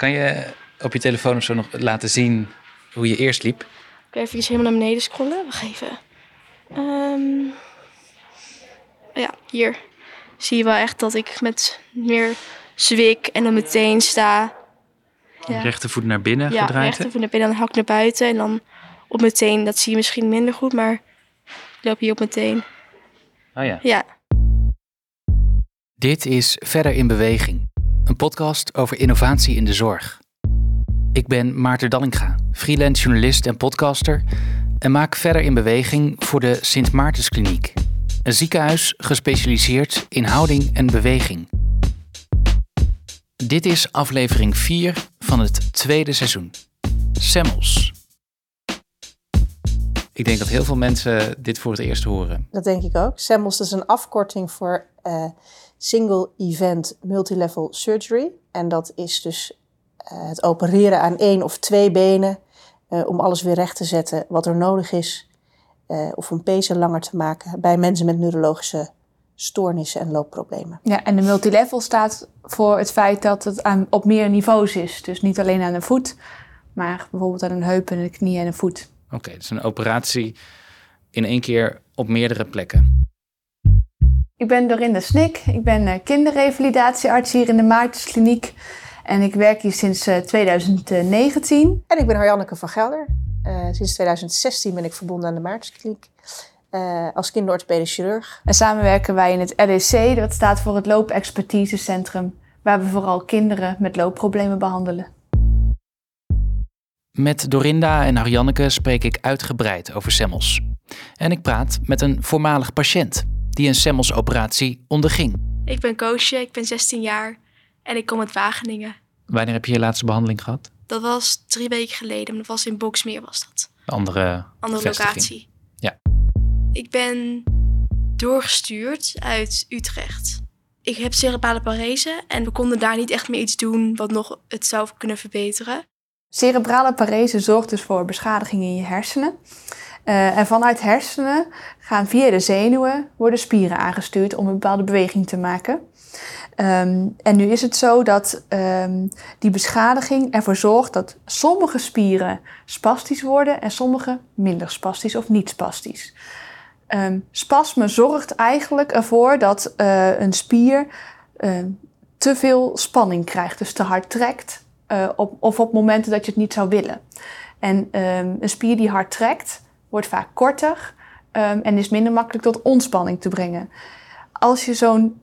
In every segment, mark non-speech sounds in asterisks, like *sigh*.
Kan je op je telefoon of zo nog laten zien hoe je eerst liep? Ik ga even helemaal naar beneden scrollen. Wacht even. Ehm, ja, hier zie je wel echt dat ik met meer zwik en dan meteen sta. Ja, Rechtervoet naar binnen ja gedraaid. echt even naar binnen, dan hak ik naar buiten. En dan op meteen, dat zie je misschien minder goed, maar ik loop hier op meteen. Oh ja. Ja, Dit is Verder in Beweging, een podcast over innovatie in de zorg. Ik ben Maarten Dallinga, freelance journalist en podcaster en maak Verder in Beweging voor de Sint Maartenskliniek, een ziekenhuis gespecialiseerd in houding en beweging. Dit is aflevering 4 van het tweede seizoen. Semmels. Ik denk dat heel veel mensen dit voor het eerst horen. Dat denk ik ook. SEMLS is een afkorting voor eh, Single Event Multilevel Surgery. En dat is dus eh, het opereren aan één of twee benen eh, om alles weer recht te zetten wat er nodig is. eh, of om pezen langer te maken bij mensen met neurologische stoornissen en loopproblemen. Ja, en de multilevel staat voor het feit dat het aan, op meer niveaus is. Dus niet alleen aan de voet, maar bijvoorbeeld aan een heup en een knie en een voet. Oké, dus een operatie in één keer op meerdere plekken. Ik ben Dorinda Snik. Ik ben eh, kinderrevalidatiearts hier in de Maartenskliniek. En ik werk hier sinds eh, 2019. En ik ben Harjanneke van Gelder. Eh, sinds 2016 ben ik verbonden aan de Maartenskliniek eh, als kinderorthopedisch chirurg. En samen werken wij in het LEC, dat staat voor het Loopexpertisecentrum, waar we vooral kinderen met loopproblemen behandelen. Met Dorinda en Harjanneke spreek ik uitgebreid over semmels. En ik praat met een voormalig patiënt die een semmelsoperatie onderging. ik ben Koosje, ik ben 16 jaar en ik kom uit Wageningen. Wanneer heb je je laatste behandeling gehad? Dat was drie weken geleden, maar dat was in Boksmeer was dat. De andere, Andere vestiging. locatie. Ja. Ik ben doorgestuurd uit Utrecht. Ik heb cerebrale parese en we konden daar niet echt meer iets doen wat nog het zou kunnen verbeteren. Cerebrale parese zorgt dus voor beschadiging in je hersenen. Eh, en vanuit hersenen gaan via de zenuwen worden spieren aangestuurd om een bepaalde beweging te maken. Ehm, en nu is het zo dat ehm, die beschadiging ervoor zorgt dat sommige spieren spastisch worden en sommige minder spastisch of niet spastisch. Ehm, spasme zorgt eigenlijk ervoor dat eh, een spier te veel spanning krijgt, dus te hard trekt, eh, op, of op momenten dat je het niet zou willen. En een spier die hard trekt, wordt vaak korter ehm, en is minder makkelijk tot ontspanning te brengen. Als je zo'n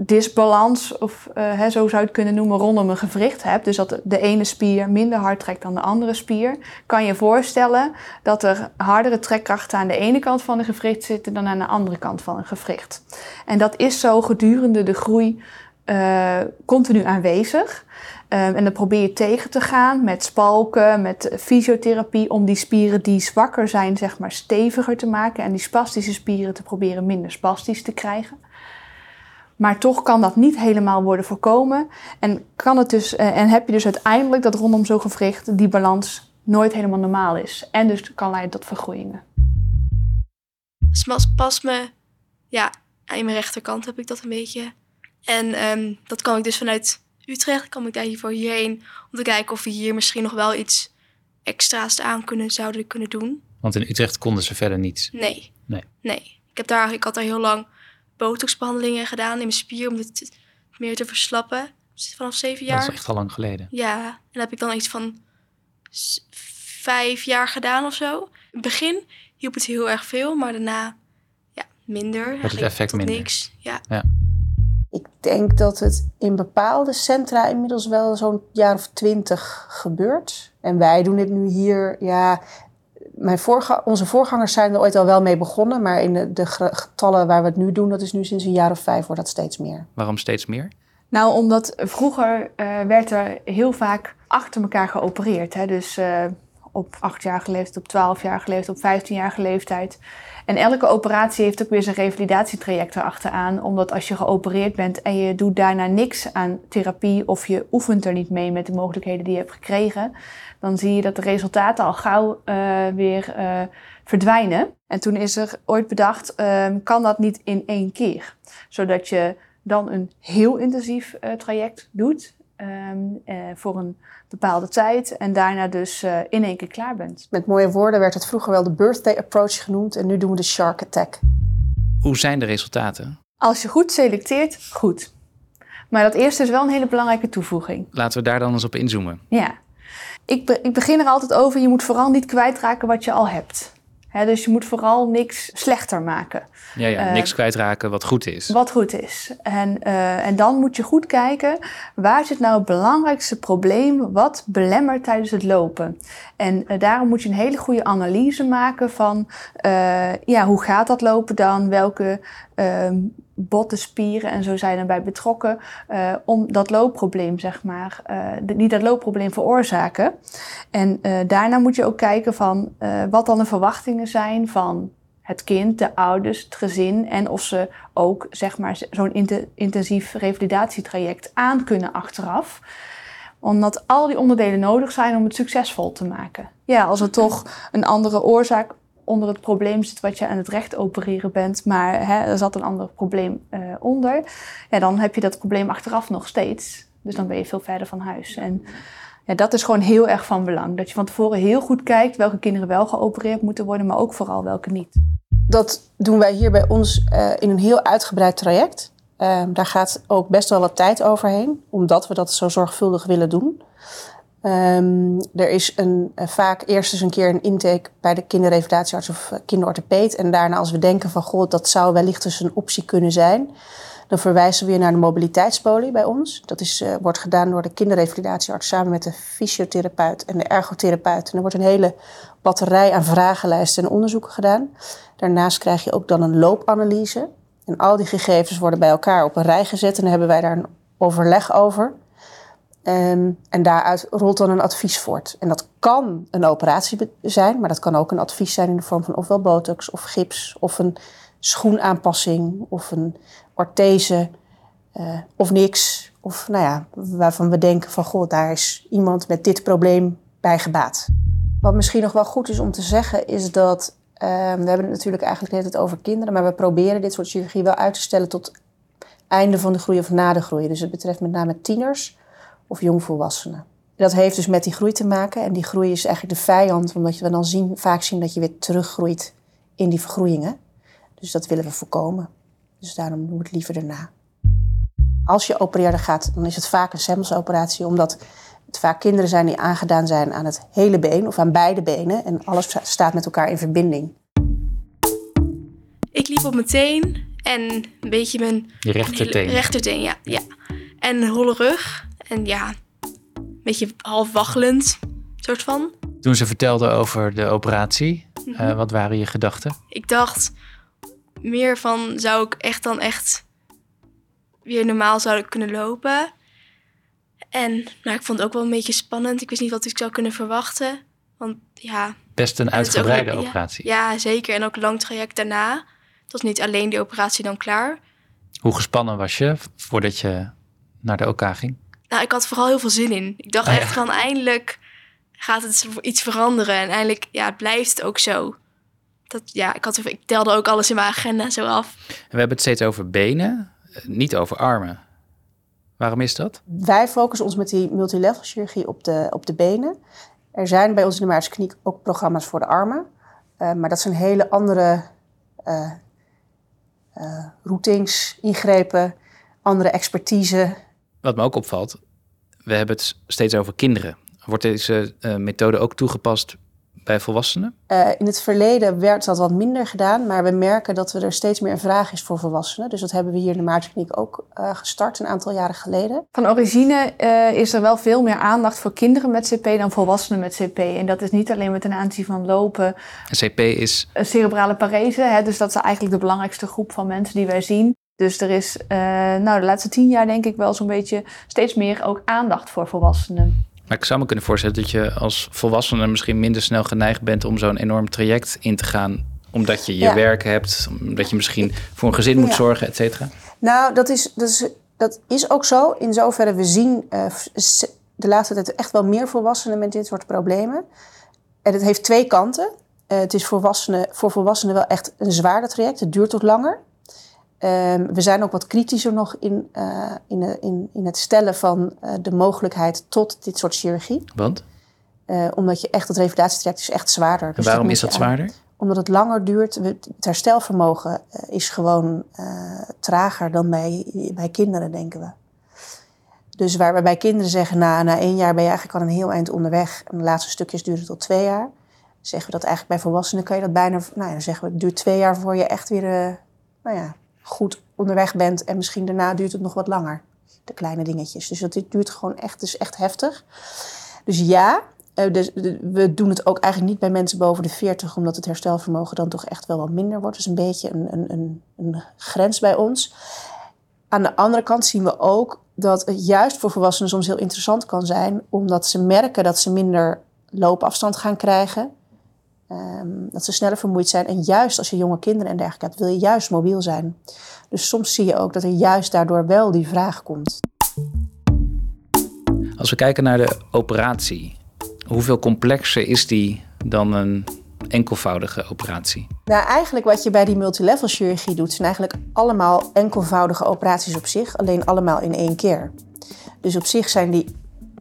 disbalans, of eh, hè, zo zou je het kunnen noemen, rondom een gewricht hebt, dus dat de ene spier minder hard trekt dan de andere spier, kan je voorstellen dat er hardere trekkrachten aan de ene kant van een gewricht zitten dan aan de andere kant van een gewricht. En dat is zo gedurende de groei eh, continu aanwezig. Um, en dan probeer je tegen te gaan met spalken, met fysiotherapie, om die spieren die zwakker zijn, zeg maar, steviger te maken. En die spastische spieren te proberen minder spastisch te krijgen. Maar toch kan dat niet helemaal worden voorkomen. En, kan het dus, eh, en heb je dus uiteindelijk dat rondom zo'n gewricht die balans nooit helemaal normaal is. En dus kan leiden tot vergroeien. Spasme, ja, aan mijn rechterkant heb ik dat een beetje. En ehm, dat kan ik dus vanuit Utrecht, kan ik daar hiervoor hierheen, om te kijken of we hier misschien nog wel iets extra's aan kunnen, zouden kunnen doen. Want in Utrecht konden ze verder niets. Nee. Nee. Nee. Ik, heb daar, ik had daar heel lang botoxbehandelingen gedaan in mijn spier om het meer te verslappen. Vanaf zeven Dat jaar. is echt al lang geleden. Ja, en dat heb ik dan iets van vijf jaar gedaan of zo. In het begin hielp het heel erg veel, maar daarna ja, minder. Eigenlijk effect tot minder. niks. Ja. Ik denk dat het in bepaalde centra inmiddels wel zo'n jaar of twintig gebeurt. En wij doen dit nu hier, ja, mijn voorga- onze voorgangers zijn er ooit al wel mee begonnen. Maar in de, de ge- getallen waar we het nu doen, dat is nu sinds een jaar of vijf, wordt dat steeds meer. Waarom steeds meer? Nou, omdat vroeger eh, werd er heel vaak achter elkaar geopereerd. Hè? Dus eh, op achtjarige leeftijd, op twaalfjarige leeftijd, op vijftienjarige leeftijd. En elke operatie heeft ook weer zijn revalidatietraject erachteraan. Omdat als je geopereerd bent en je doet daarna niks aan therapie... of je oefent er niet mee met de mogelijkheden die je hebt gekregen... dan zie je dat de resultaten al gauw eh, weer eh, verdwijnen. En toen is er ooit bedacht, ehm, kan dat niet in één keer? Zodat je dan een heel intensief eh, traject doet. Ehm, eh, voor een bepaalde tijd en daarna dus eh, in één keer klaar bent. Met mooie woorden werd het vroeger wel de birthday approach genoemd en nu doen we de shark attack. Hoe zijn de resultaten? Als je goed selecteert, goed. Maar dat eerste is wel een hele belangrijke toevoeging. Laten we daar dan eens op inzoomen. Ja. Ik, be- ik begin er altijd over, je moet vooral niet kwijtraken wat je al hebt. Dus je moet vooral niks slechter maken. Ja, ja, Eh, niks kwijtraken wat goed is. Wat goed is. En, eh, en dan moet je goed kijken, waar zit nou het belangrijkste probleem wat belemmert tijdens het lopen? En eh, daarom moet je een hele goede analyse maken van, ja, hoe gaat dat lopen dan? Welke ehm, botten, spieren en zo zijn erbij betrokken eh, om dat loopprobleem, zeg maar, de- niet dat loopprobleem veroorzaken. En eh, daarna moet je ook kijken van wat dan de verwachtingen zijn van het kind, de ouders, het gezin en of ze ook zeg maar zo'n inte- intensief revalidatietraject aan kunnen achteraf. Omdat al die onderdelen nodig zijn om het succesvol te maken. Ja, als er toch een andere oorzaak onder het probleem zit wat je aan het recht opereren bent, maar hè, er zat een ander probleem eh, onder, ja, dan heb je dat probleem achteraf nog steeds. Dus dan ben je veel verder van huis. En ja, dat is gewoon heel erg van belang. Dat je van tevoren heel goed kijkt welke kinderen wel geopereerd moeten worden, maar ook vooral welke niet. Dat doen wij hier bij ons eh, in een heel uitgebreid traject. Ehm, daar gaat ook best wel wat tijd overheen, omdat we dat zo zorgvuldig willen doen. Ehm, er is een, eh, vaak eerst eens een keer een intake bij de kinderrevalidatiearts of uh, kinderorthopeed. En daarna als we denken van, god, dat zou wellicht eens een optie kunnen zijn. Dan verwijzen we weer naar de mobiliteitspolie bij ons. Dat is, uh, wordt gedaan door de kinderrevalidatiearts samen met de fysiotherapeut en de ergotherapeut. En er wordt een hele batterij aan vragenlijsten en onderzoeken gedaan. Daarnaast krijg je ook dan een loopanalyse. En al die gegevens worden bij elkaar op een rij gezet en dan hebben wij daar een overleg over. Um, en daaruit rolt dan een advies voort. En dat kan een operatie zijn, maar dat kan ook een advies zijn in de vorm van ofwel botox of gips of een schoenaanpassing of een orthese uh, of niks. Of nou ja, waarvan we denken van goh, daar is iemand met dit probleem bij gebaat. Wat misschien nog wel goed is om te zeggen is dat uh, we hebben het natuurlijk eigenlijk net het over kinderen, maar we proberen dit soort chirurgie wel uit te stellen tot einde van de groei of na de groei. Dus het betreft met name tieners of jongvolwassenen. Dat heeft dus met die groei te maken. En die groei is eigenlijk de vijand, omdat we dan zien, vaak zien dat je weer teruggroeit in die vergroeien. Dus dat willen we voorkomen. Dus daarom doen we het liever daarna. Als je opereerder gaat, dan is het vaak een semmelsoperatie, omdat het vaak kinderen zijn die aangedaan zijn aan het hele been of aan beide benen. En alles staat met elkaar in verbinding. Ik liep op mijn teen en een beetje mijn... Je rechterteen. Rechterteen, ja. ja. En een holle rug. En ja, een beetje half waggelend, soort van. Toen ze vertelde over de operatie, mm -hmm. uh, wat waren je gedachten? Ik dacht meer van, zou ik echt dan echt weer normaal zouden kunnen lopen? En nou, ik vond het ook wel een beetje spannend. Ik wist niet wat ik zou kunnen verwachten. Want ja... Best een uitgebreide ook, operatie. Ja, ja, zeker. En ook een lang traject daarna. Het was niet alleen die operatie dan klaar. Hoe gespannen was je voordat je naar de OK ging? Nou, ik had vooral heel veel zin in. Ik dacht Oh, echt ja. van eindelijk gaat het iets veranderen. En eindelijk ja, het blijft ook zo. Dat, ja, ik, had, ik telde ook alles in mijn agenda zo af. En we hebben het steeds over benen, eh, niet over armen. Waarom is dat? Wij focussen ons met die multilevel chirurgie op de, op de benen. Er zijn bij ons in de Maartse Kliniek ook programma's voor de armen. Uh, maar dat zijn hele andere uh, uh, routings, ingrepen, andere expertise. Wat me ook opvalt, we hebben het steeds over kinderen. Wordt deze uh, methode ook toegepast bij volwassenen? Uh, in het verleden werd dat wat minder gedaan, maar we merken dat er steeds meer een vraag is voor volwassenen. Dus dat hebben we hier in de Maartenskliniek ook uh, gestart een aantal jaren geleden. Van origine uh, is er wel veel meer aandacht voor kinderen met CP dan volwassenen met CP. En dat is niet alleen met ten aanzien van lopen. CP is? Een cerebrale parese, hè, dus dat is eigenlijk de belangrijkste groep van mensen die wij zien. Dus er is nou, de laatste tien jaar denk ik wel zo'n beetje steeds meer ook aandacht voor volwassenen. Maar ik zou me kunnen voorstellen dat je als volwassene misschien minder snel geneigd bent om zo'n enorm traject in te gaan. Omdat je je ja. werk hebt, omdat je misschien voor een gezin moet ja. zorgen, et cetera. Nou, dat is, dat, is, dat is ook zo. In zoverre, we zien uh, de laatste tijd echt wel meer volwassenen met dit soort problemen. En het heeft twee kanten. Uh, het is volwassenen, voor volwassenen wel echt een zwaarder traject. Het duurt ook langer. Ehm, we zijn ook wat kritischer nog in, uh, in, in, in het stellen van uh, de mogelijkheid tot dit soort chirurgie. Want? Uh, omdat je echt, het revalidatietraject is echt zwaarder. En dus waarom is dat zwaarder? Aan, omdat het langer duurt. Het herstelvermogen is gewoon trager dan bij, bij kinderen, denken we. Dus waar we bij kinderen zeggen, na, na één jaar ben je eigenlijk al een heel eind onderweg. En de laatste stukjes duren tot twee jaar. Zeggen we dat eigenlijk bij volwassenen kan je dat bijna... Nou ja, dan zeggen we, het duurt twee jaar voor je echt weer nou ja, goed onderweg bent. En misschien daarna duurt het nog wat langer. De kleine dingetjes. Dus dat duurt gewoon echt, is echt heftig. Dus ja, dus, we doen het ook eigenlijk niet bij mensen boven de 40, omdat het herstelvermogen dan toch echt wel wat minder wordt. Dus een beetje een, een, een, een grens bij ons. Aan de andere kant zien we ook dat het juist voor volwassenen soms heel interessant kan zijn, omdat ze merken dat ze minder loopafstand gaan krijgen. Um, dat ze sneller vermoeid zijn. En juist als je jonge kinderen en dergelijke hebt, wil je juist mobiel zijn. Dus soms zie je ook dat er juist daardoor wel die vraag komt. Als we kijken naar de operatie, hoeveel complexer is die dan een enkelvoudige operatie? Nou, eigenlijk wat je bij die multilevel chirurgie doet, zijn eigenlijk allemaal enkelvoudige operaties op zich, alleen allemaal in één keer. Dus op zich zijn die,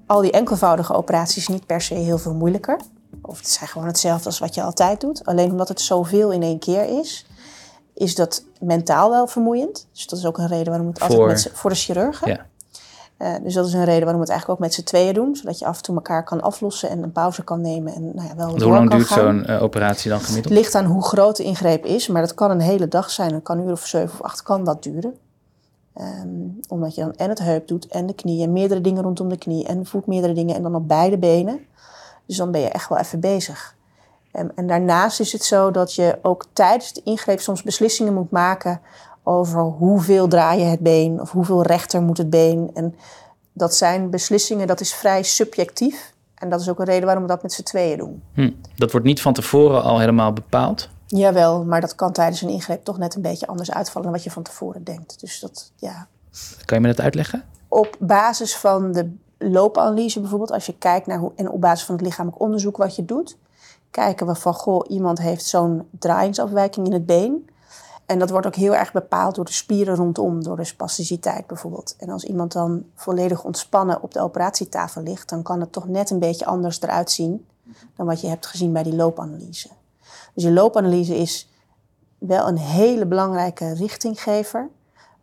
al die enkelvoudige operaties niet per se heel veel moeilijker. Of het zijn gewoon hetzelfde als wat je altijd doet. Alleen omdat het zoveel in één keer is, is dat mentaal wel vermoeiend. Dus dat is ook een reden waarom het altijd met voor de chirurgen. Ja. Uh, dus dat is een reden waarom we het eigenlijk ook met z'n tweeën doen. Zodat je af en toe elkaar kan aflossen en een pauze kan nemen. En nou ja, wel Hoe lang duurt zo'n uh, operatie dan gemiddeld? Het ligt aan hoe groot de ingreep is. Maar dat kan een hele dag zijn. Het kan een uur of zeven of acht kan dat duren. Um, omdat je dan en het heup doet en de knie en meerdere dingen rondom de knie en de voet meerdere dingen en dan op beide benen. Dus dan ben je echt wel even bezig. En, en daarnaast is het zo dat je ook tijdens de ingreep soms beslissingen moet maken over hoeveel draai je het been of hoeveel rechter moet het been. En dat zijn beslissingen, dat is vrij subjectief. En dat is ook een reden waarom we dat met z'n tweeën doen. Hm. Dat wordt niet van tevoren al helemaal bepaald? Jawel, maar dat kan tijdens een ingreep toch net een beetje anders uitvallen dan wat je van tevoren denkt. Dus dat, ja. Kan je me dat uitleggen? Op basis van de loopanalyse bijvoorbeeld, als je kijkt naar hoe, en op basis van het lichamelijk onderzoek wat je doet, kijken we van, goh, iemand heeft zo'n draaiingsafwijking in het been. En dat wordt ook heel erg bepaald door de spieren rondom, door de spasticiteit bijvoorbeeld. En als iemand dan volledig ontspannen op de operatietafel ligt, dan kan het toch net een beetje anders eruit zien dan wat je hebt gezien bij die loopanalyse. Dus je loopanalyse is wel een hele belangrijke richtinggever.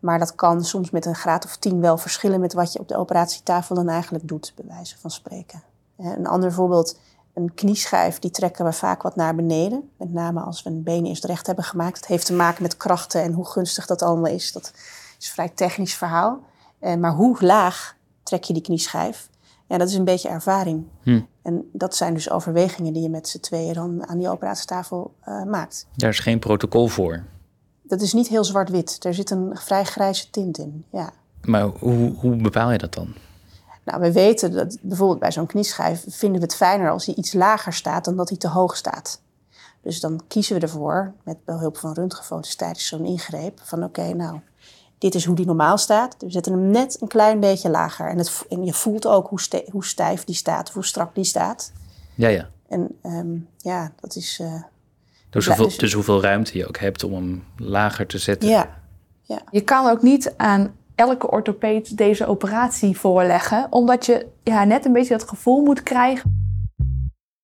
Maar dat kan soms met een graad of tien wel verschillen met wat je op de operatietafel dan eigenlijk doet, bij wijze van spreken. Een ander voorbeeld, een knieschijf, die trekken we vaak wat naar beneden. Met name als we een been eerst recht hebben gemaakt. Dat heeft te maken met krachten en hoe gunstig dat allemaal is. Dat is een vrij technisch verhaal. Eh, maar hoe laag trek je die knieschijf? Ja, dat is een beetje ervaring. Hm. En dat zijn dus overwegingen die je met z'n tweeën dan aan die operatietafel uh, maakt. Daar is geen protocol voor dat is niet heel zwart-wit. Er zit een vrij grijze tint in. Ja. Maar hoe, hoe bepaal je dat dan? Nou, we weten dat bijvoorbeeld bij zo'n knieschijf vinden we het fijner als hij iets lager staat dan dat hij te hoog staat. Dus dan kiezen we ervoor, met behulp van röntgenfoto's tijdens zo'n ingreep, van oké, nou, dit is hoe die normaal staat. We zetten hem net een klein beetje lager. En, het, en je voelt ook hoe, hoe stijf die staat, hoe strak die staat. Ja, ja. En um, ja, dat is, uh, dus, hoeveel, dus, dus hoeveel ruimte je ook hebt om hem lager te zetten. Ja. ja. Je kan ook niet aan elke orthopeed deze operatie voorleggen, omdat je ja, net een beetje dat gevoel moet krijgen.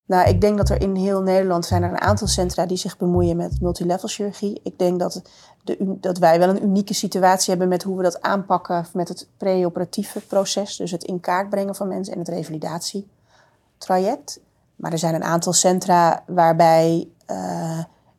Nou, ik denk dat er in heel Nederland zijn er een aantal centra die zich bemoeien met multilevel chirurgie. Ik denk dat, de, dat wij wel een unieke situatie hebben met hoe we dat aanpakken met het preoperatieve proces. Dus het in kaart brengen van mensen en het revalidatietraject. Maar er zijn een aantal centra waarbij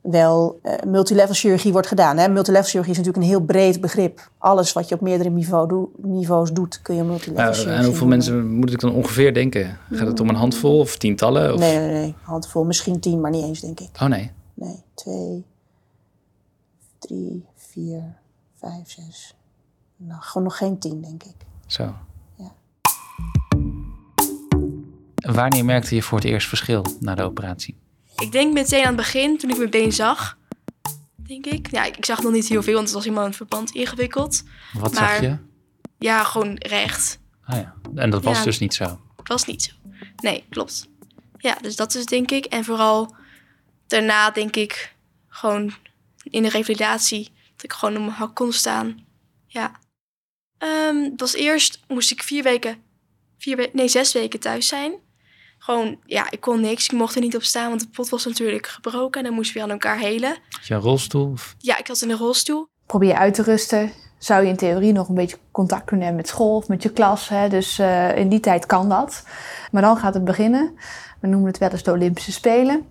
wel uh, multilevel chirurgie wordt gedaan. Hè? Multilevel chirurgie is natuurlijk een heel breed begrip. Alles wat je op meerdere niveau do niveaus doet, kun je multilevel uh, chirurgie En hoeveel mensen moet ik dan ongeveer denken? Gaat het om een handvol of tientallen? Of? Nee, nee, nee. Handvol. Misschien tien, maar niet eens, denk ik. Oh nee? Nee. Twee, drie, vier, vijf, zes. Nou, gewoon nog geen tien, denk ik. Zo. Wanneer merkte je voor het eerst verschil na de operatie? Ik denk meteen aan het begin, toen ik mijn been zag. Denk ik. Ja, ik zag nog niet heel veel, want het was iemand een verband ingewikkeld. Wat zag je? Ja, gewoon recht. Ah ja, en dat was dus niet zo? Het was niet zo. Nee, klopt. Ja, dus dat is denk ik. En vooral daarna denk ik gewoon in de revalidatie Dat ik gewoon op mijn hak kon staan. Ja. Um, het was eerst, moest ik vier weken, vier we nee, zes weken thuis zijn. Gewoon, ja, ik kon niks. Ik mocht er niet op staan, want de pot was natuurlijk gebroken. En dan moest je weer aan elkaar helen. Had je een rolstoel? Of? Ja, ik had in een rolstoel. Probeer uit te rusten. Zou je in theorie nog een beetje contact kunnen hebben met school of met je klas. Hè? Dus uh, in die tijd kan dat. Maar dan gaat het beginnen. We noemen het wel eens de Olympische Spelen.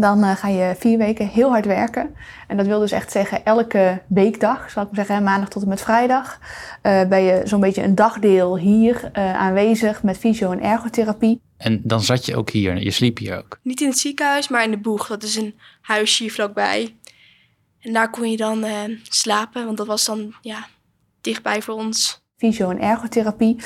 Dan uh, ga je vier weken heel hard werken. En dat wil dus echt zeggen, elke weekdag, zal ik maar zeggen, maandag tot en met vrijdag, uh, ben je zo'n beetje een dagdeel hier uh, aanwezig met fysio- en ergotherapie. En dan zat je ook hier, je sliep hier ook? Niet in het ziekenhuis, maar in de boeg. Dat is een huisje hier vlakbij. En daar kon je dan slapen, want dat was dan ja, dichtbij voor ons fysio- en ergotherapie. Uh,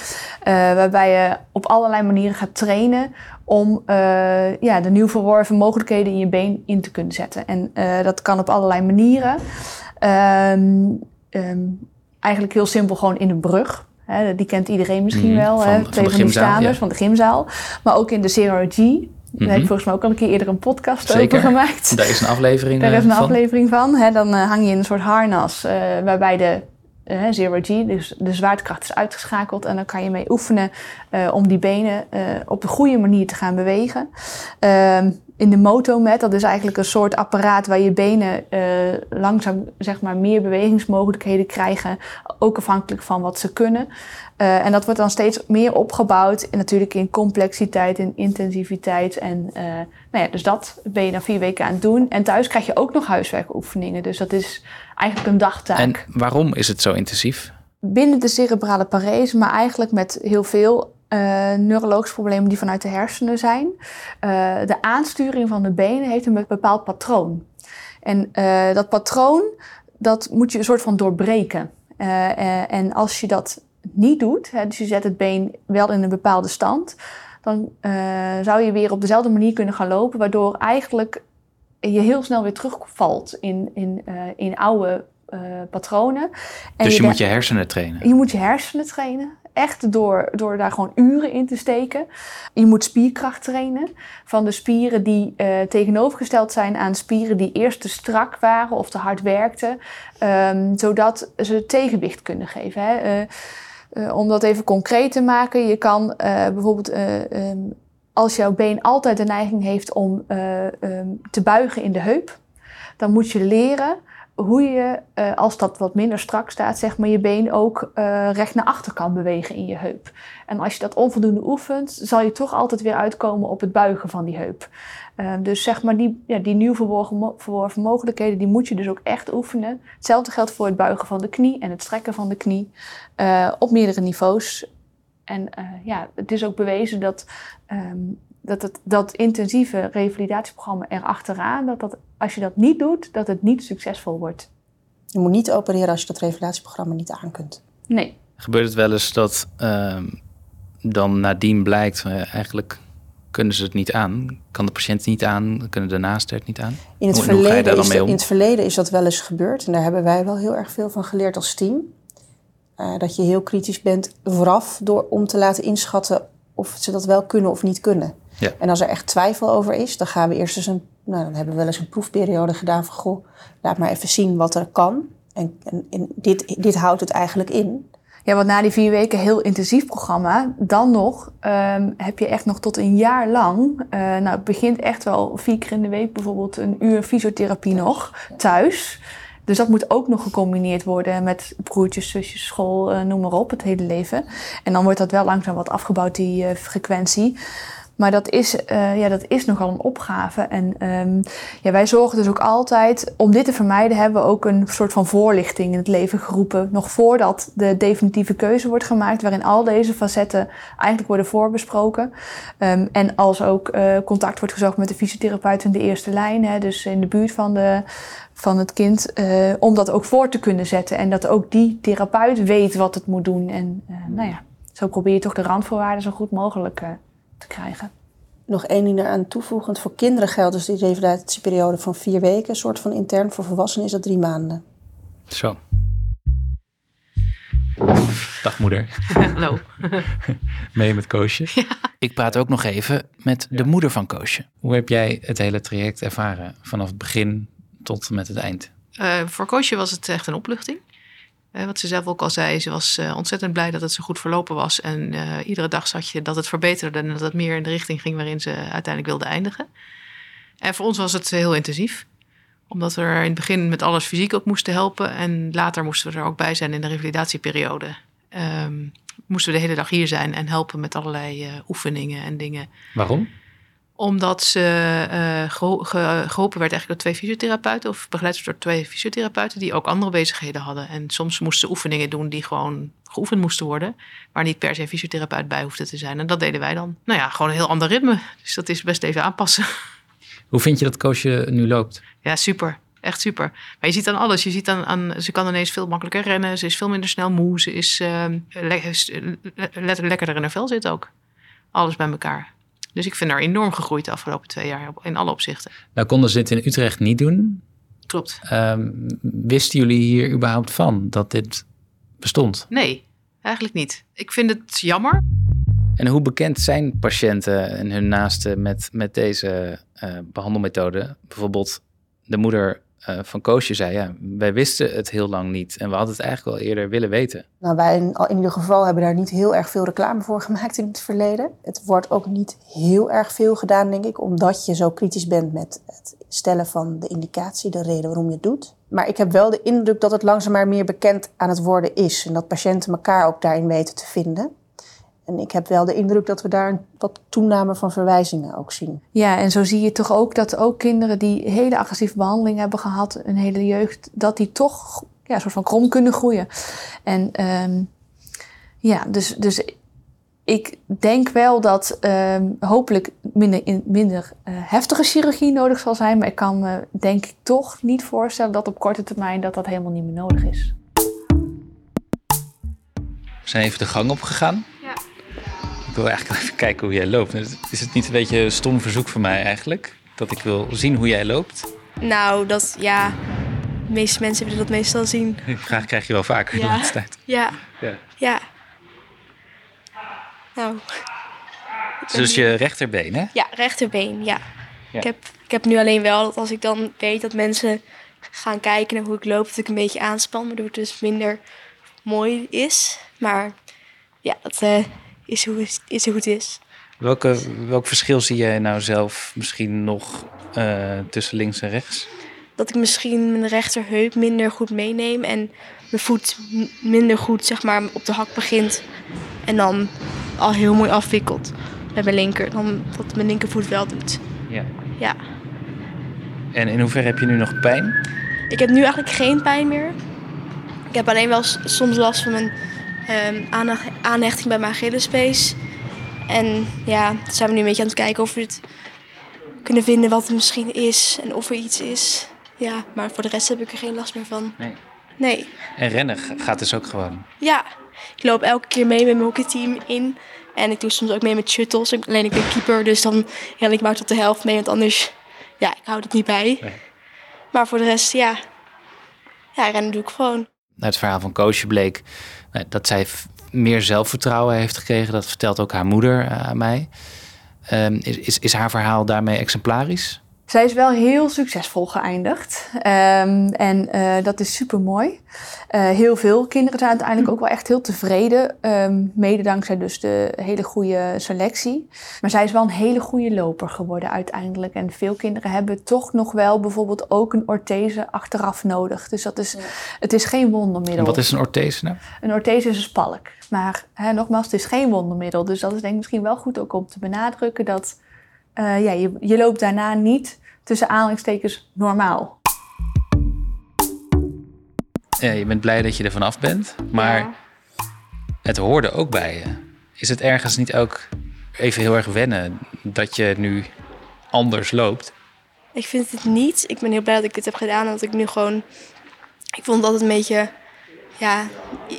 waarbij je op allerlei manieren gaat trainen om uh, ja, de nieuw verworven mogelijkheden in je been in te kunnen zetten. En uh, dat kan op allerlei manieren. Um, um, eigenlijk heel simpel gewoon in een brug. Hè, die kent iedereen misschien Mhm, wel. van- hè, van de van gymzaal, ja. van de gymzaal. Maar ook in de Zero G. Daar heb ik volgens mij ook al een keer eerder een podcast Zeker. over gemaakt. Daar is een aflevering Daar eh, is een van. aflevering van. Hè, dan eh, hang je in een soort harnas eh, waarbij de eh, zero G, dus de zwaartekracht is uitgeschakeld. En dan kan je mee oefenen eh, om die benen eh, op de goede manier te gaan bewegen. In de motomat, dat is eigenlijk een soort apparaat waar je benen eh, langzaam zeg maar, meer bewegingsmogelijkheden krijgen. Ook afhankelijk van wat ze kunnen. Eh, en dat wordt dan steeds meer opgebouwd. En natuurlijk in complexiteit en intensiviteit. En eh, nou ja, dus dat ben je dan vier weken aan het doen. En thuis krijg je ook nog huiswerkoefeningen. Dus dat is eigenlijk een dagtaak. En waarom is het zo intensief? Binnen de cerebrale parese, maar eigenlijk met heel veel eh, neurologische problemen die vanuit de hersenen zijn. Eh, de aansturing van de benen heeft een bepaald patroon. En eh, dat patroon, dat moet je een soort van doorbreken. En als je dat niet doet, hè, dus je zet het been wel in een bepaalde stand, dan zou je weer op dezelfde manier kunnen gaan lopen, waardoor eigenlijk je heel snel weer terugvalt in, in, in oude patronen. En dus je de- moet je hersenen trainen. je moet je hersenen trainen. Echt door, door daar gewoon uren in te steken. Je moet spierkracht trainen. Van de spieren die eh, tegenovergesteld zijn aan spieren die eerst te strak waren of te hard werkten. ehm, zodat ze tegenwicht kunnen geven. Hè. Eh, eh, om dat even concreet te maken. Je kan bijvoorbeeld eh, ehm, als jouw been altijd de neiging heeft om eh, ehm, te buigen in de heup. Dan moet je leren hoe je, eh, als dat wat minder strak staat, zeg maar, je been ook eh, recht naar achter kan bewegen in je heup. En als je dat onvoldoende oefent, zal je toch altijd weer uitkomen op het buigen van die heup. Eh, dus zeg maar, die, ja, die nieuw verworven, mo- verworven mogelijkheden, die moet je dus ook echt oefenen. Hetzelfde geldt voor het buigen van de knie en het strekken van de knie eh, op meerdere niveaus. En ja, het is ook bewezen dat, ehm, dat het, dat intensieve revalidatieprogramma erachteraan, dat, dat als je dat niet doet, dat het niet succesvol wordt. Je moet niet opereren als je dat revalidatieprogramma niet aan kunt. Nee. Gebeurt het wel eens dat ehm, dan nadien blijkt, eh, eigenlijk kunnen ze het niet aan? Kan de patiënt het niet aan? Kunnen de naasten het niet aan? In het, Hoe- hoe ga je verleden daar dan is, mee dat- om? in het verleden is dat wel eens gebeurd. En daar hebben wij wel heel erg veel van geleerd als team. Eh, dat je heel kritisch bent vooraf door, om te laten inschatten of ze dat wel kunnen of niet kunnen. Ja. En als er echt twijfel over is, dan gaan we eerst eens een... Nou, dan hebben we wel eens een proefperiode gedaan van... Goh, laat maar even zien wat er kan. En, en, en dit, dit houdt het eigenlijk in. Ja, want na die vier weken heel intensief programma, dan nog ehm, heb je echt nog tot een jaar lang. eh, nou, het begint echt wel vier keer in de week, bijvoorbeeld een uur fysiotherapie nog thuis. Dus dat moet ook nog gecombineerd worden met broertjes, zusjes, school, eh, noem maar op, het hele leven. En dan wordt dat wel langzaam wat afgebouwd, die eh, frequentie. Maar dat is, eh, ja, dat is nogal een opgave. En ehm, ja, wij zorgen dus ook altijd, om dit te vermijden, hebben we ook een soort van voorlichting in het leven geroepen. Nog voordat de definitieve keuze wordt gemaakt, waarin al deze facetten eigenlijk worden voorbesproken. Ehm, en als ook eh, contact wordt gezocht met de fysiotherapeut in de eerste lijn, hè, dus in de buurt van, de, van het kind, eh, om dat ook voor te kunnen zetten. En dat ook die therapeut weet wat het moet doen. En nou ja, zo probeer je toch de randvoorwaarden zo goed mogelijk te krijgen. Nog één ding eraan toevoegend. Voor kinderen geldt dus die revalidatieperiode van vier weken. Een soort van intern. Voor volwassenen is dat drie maanden. Zo. Dag moeder. *laughs* Hallo. *laughs* Mee met Koosje. Ik praat ook nog even met de moeder van Koosje. Hoe heb jij het hele traject ervaren? Vanaf het begin tot en met het eind? Uh, voor Koosje was het echt een opluchting. Wat ze zelf ook al zei, ze was uh, ontzettend blij dat het zo goed verlopen was. En iedere dag zag je dat het verbeterde en dat het meer in de richting ging waarin ze uiteindelijk wilde eindigen. En voor ons was het heel intensief omdat we er in het begin met alles fysiek ook moesten helpen. En later moesten we er ook bij zijn in de revalidatieperiode. Um, moesten we de hele dag hier zijn en helpen met allerlei oefeningen en dingen. Waarom? Omdat ze uh, geholpen werd eigenlijk door twee fysiotherapeuten of begeleid door twee fysiotherapeuten die ook andere bezigheden hadden. En soms moesten ze oefeningen doen die gewoon geoefend moesten worden, waar niet per se een fysiotherapeut bij hoefde te zijn. En dat deden wij dan. Nou ja, gewoon een heel ander ritme. Dus dat is best even aanpassen. *laughs* Hoe vind je dat Koosje nu loopt? Ja, super. Echt super. Maar je ziet dan alles. Je ziet dan aan, ze kan ineens veel makkelijker rennen. Ze is veel minder snel moe. Ze is uh, le lekkerder in haar vel zit ook. Alles bij elkaar. Dus ik vind haar enorm gegroeid de afgelopen twee jaar in alle opzichten. Nou konden ze dit in Utrecht niet doen. Klopt. Um, wisten jullie hier überhaupt van dat dit bestond? Nee, eigenlijk niet. Ik vind het jammer. En hoe bekend zijn patiënten en hun naasten met, met deze uh, behandelmethode? Bijvoorbeeld de moeder uh, van Koosje zei, ja, wij wisten het heel lang niet en we hadden het eigenlijk al eerder willen weten. Nou, wij in, in ieder geval hebben daar niet heel erg veel reclame voor gemaakt in het verleden. Het wordt ook niet heel erg veel gedaan, denk ik, omdat je zo kritisch bent met het stellen van de indicatie, de reden waarom je het doet. Maar ik heb wel de indruk dat het langzaam meer bekend aan het worden is en dat patiënten elkaar ook daarin weten te vinden. En ik heb wel de indruk dat we daar een wat toename van verwijzingen ook zien. Ja, en zo zie je toch ook dat ook kinderen die hele agressieve behandeling hebben gehad, een hele jeugd, dat die toch ja, een soort van krom kunnen groeien. En um, ja, dus, dus ik denk wel dat um, hopelijk minder, in, minder uh, heftige chirurgie nodig zal zijn. Maar ik kan me denk ik toch niet voorstellen dat op korte termijn dat dat helemaal niet meer nodig is. We zijn even de gang opgegaan. Ik wil eigenlijk even kijken hoe jij loopt. Is het niet een beetje een stom verzoek van mij eigenlijk? Dat ik wil zien hoe jij loopt? Nou, dat ja. De meeste mensen willen dat meestal zien. *laughs* Die vraag krijg je wel vaker ja. de laatste tijd. Ja. Ja. ja. Nou. Dus je rechterbeen, hè? Ja, rechterbeen, ja. ja. Ik, heb, ik heb nu alleen wel dat als ik dan weet dat mensen gaan kijken naar hoe ik loop, dat ik een beetje aanspan, waardoor het dus minder mooi is. Maar ja, dat, uh, is hoe, is hoe het is. Welke, welk verschil zie jij nou zelf misschien nog uh, tussen links en rechts? Dat ik misschien mijn rechterheup minder goed meeneem en mijn voet minder goed zeg maar, op de hak begint. En dan al heel mooi afwikkelt met mijn linker. Dan dat mijn linkervoet wel doet. Ja. ja. En in hoeverre heb je nu nog pijn? Ik heb nu eigenlijk geen pijn meer. Ik heb alleen wel soms last van mijn um, aanhechting bij mijn Achillespees. En ja, zijn we nu een beetje aan het kijken of we het kunnen vinden wat het misschien is en of er iets is. Ja, maar voor de rest heb ik er geen last meer van. Nee. Nee. En rennen gaat dus ook gewoon? Ja, ik loop elke keer mee met mijn hockeyteam in. En ik doe soms ook mee met shuttles. Alleen ik ben keeper, dus dan ren ik maar tot de helft mee. Want anders, ja, ik hou het niet bij. Nee. Maar voor de rest, ja. Ja, rennen doe ik gewoon. Uit het verhaal van Koosje bleek dat zij meer zelfvertrouwen heeft gekregen. Dat vertelt ook haar moeder eh, aan mij. Ehm, is, is haar verhaal daarmee exemplarisch? Zij is wel heel succesvol geëindigd. Um, en uh, dat is super mooi. Uh, heel veel kinderen zijn uiteindelijk ook wel echt heel tevreden. Um, mede dankzij dus de hele goede selectie. Maar zij is wel een hele goede loper geworden uiteindelijk. En veel kinderen hebben toch nog wel bijvoorbeeld ook een orthese achteraf nodig. Dus dat is, het is geen wondermiddel. En wat is een orthese nou? Een orthese is een spalk. Maar hè, nogmaals, het is geen wondermiddel. Dus dat is denk ik misschien wel goed ook om te benadrukken dat... Uh, ja, je, je loopt daarna niet tussen aanhalingstekens normaal. Ja, je bent blij dat je er vanaf bent, maar het hoorde ook bij je. Is het ergens niet ook even heel erg wennen dat je nu anders loopt? Ik vind het niet. Ik ben heel blij dat ik dit heb gedaan. Dat ik nu gewoon. Ik vond dat een beetje. Ja,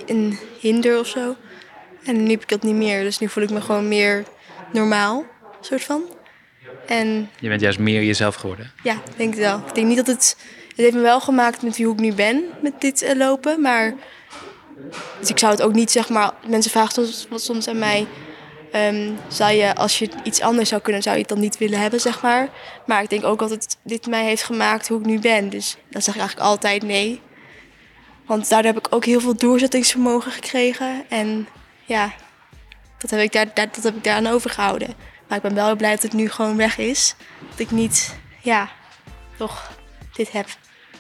een hinder of zo. En nu heb ik dat niet meer. Dus nu voel ik me gewoon meer normaal, soort van. En, je bent juist meer jezelf geworden? Ja, denk ik wel. Ik denk niet dat het... Het heeft me wel gemaakt met wie hoe ik nu ben met dit uh, lopen. Maar... Dus ik zou het ook niet, zeg maar... Mensen vragen soms, soms aan mij... ehm, zou je, als je iets anders zou kunnen, zou je het dan niet willen hebben, zeg maar. Maar ik denk ook dat het dit mij heeft gemaakt hoe ik nu ben. Dus dan zeg ik eigenlijk altijd nee. Want daardoor heb ik ook heel veel doorzettingsvermogen gekregen. En ja, dat heb ik, daar, daar, dat heb ik daaraan overgehouden. Maar ik ben wel blij dat het nu gewoon weg is. Dat ik niet, ja, toch dit heb.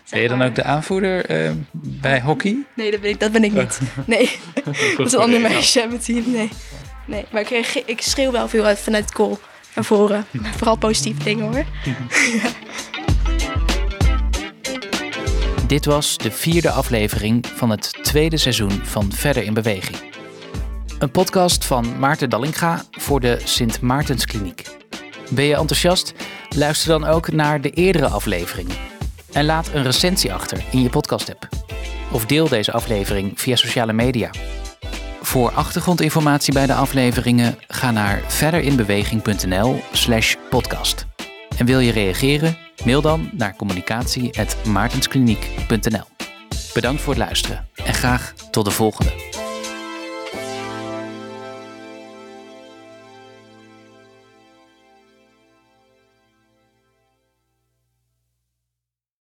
Ben je dan ook de aanvoerder eh, bij hockey? Nee, dat ben ik, dat ben ik niet. *laughs* Nee, *laughs* dat is een ander meisje mijn team. Nee, nee. maar ik, ik schreeuw wel veel uit vanuit het goal naar voren. *laughs* Maar vooral positieve dingen hoor. Dit was de vierde aflevering van het tweede seizoen van Verder in Beweging. Een podcast van Maarten Dallinga voor de Sint Maartenskliniek. Ben je enthousiast? Luister dan ook naar de eerdere afleveringen. En laat een recensie achter in je podcast-app. Of deel deze aflevering via sociale media. Voor achtergrondinformatie bij de afleveringen ga naar verderinbeweging.nl/slash podcast. En wil je reageren? Mail dan naar communicatie.maartenskliniek.nl. Bedankt voor het luisteren en graag tot de volgende.